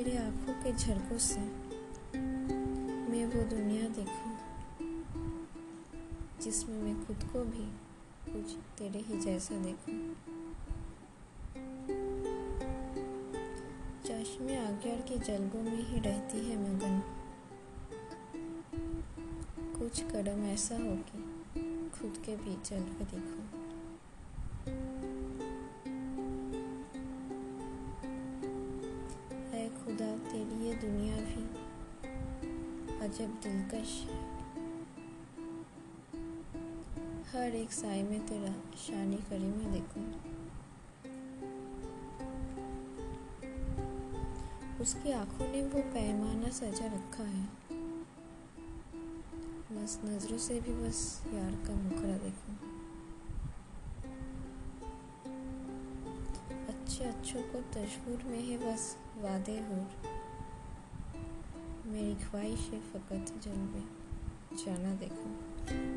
तेरे आँखों के झलकों से मैं वो दुनिया देखूँ, जिसमें मैं खुद को भी कुछ तेरे ही जैसा देखूँ। चश्मे आज्ञार की जलगों में ही रहती है मगन। कुछ कदम ऐसा हो कि खुद के भी के देखूँ। ये दुनिया भी अजब दिलकश है। हर एक साय में तेरा शानी करी मैं देखूँ। उसकी आँखों ने वो पैमाना सजा रखा है। बस नज़रों से भी बस यार का मुखड़ा देखूँ। अच्छे अच्छों को तस्वूर में है बस वादे हो ख्वाहिश है फ़कत जलवे। जाना देखो।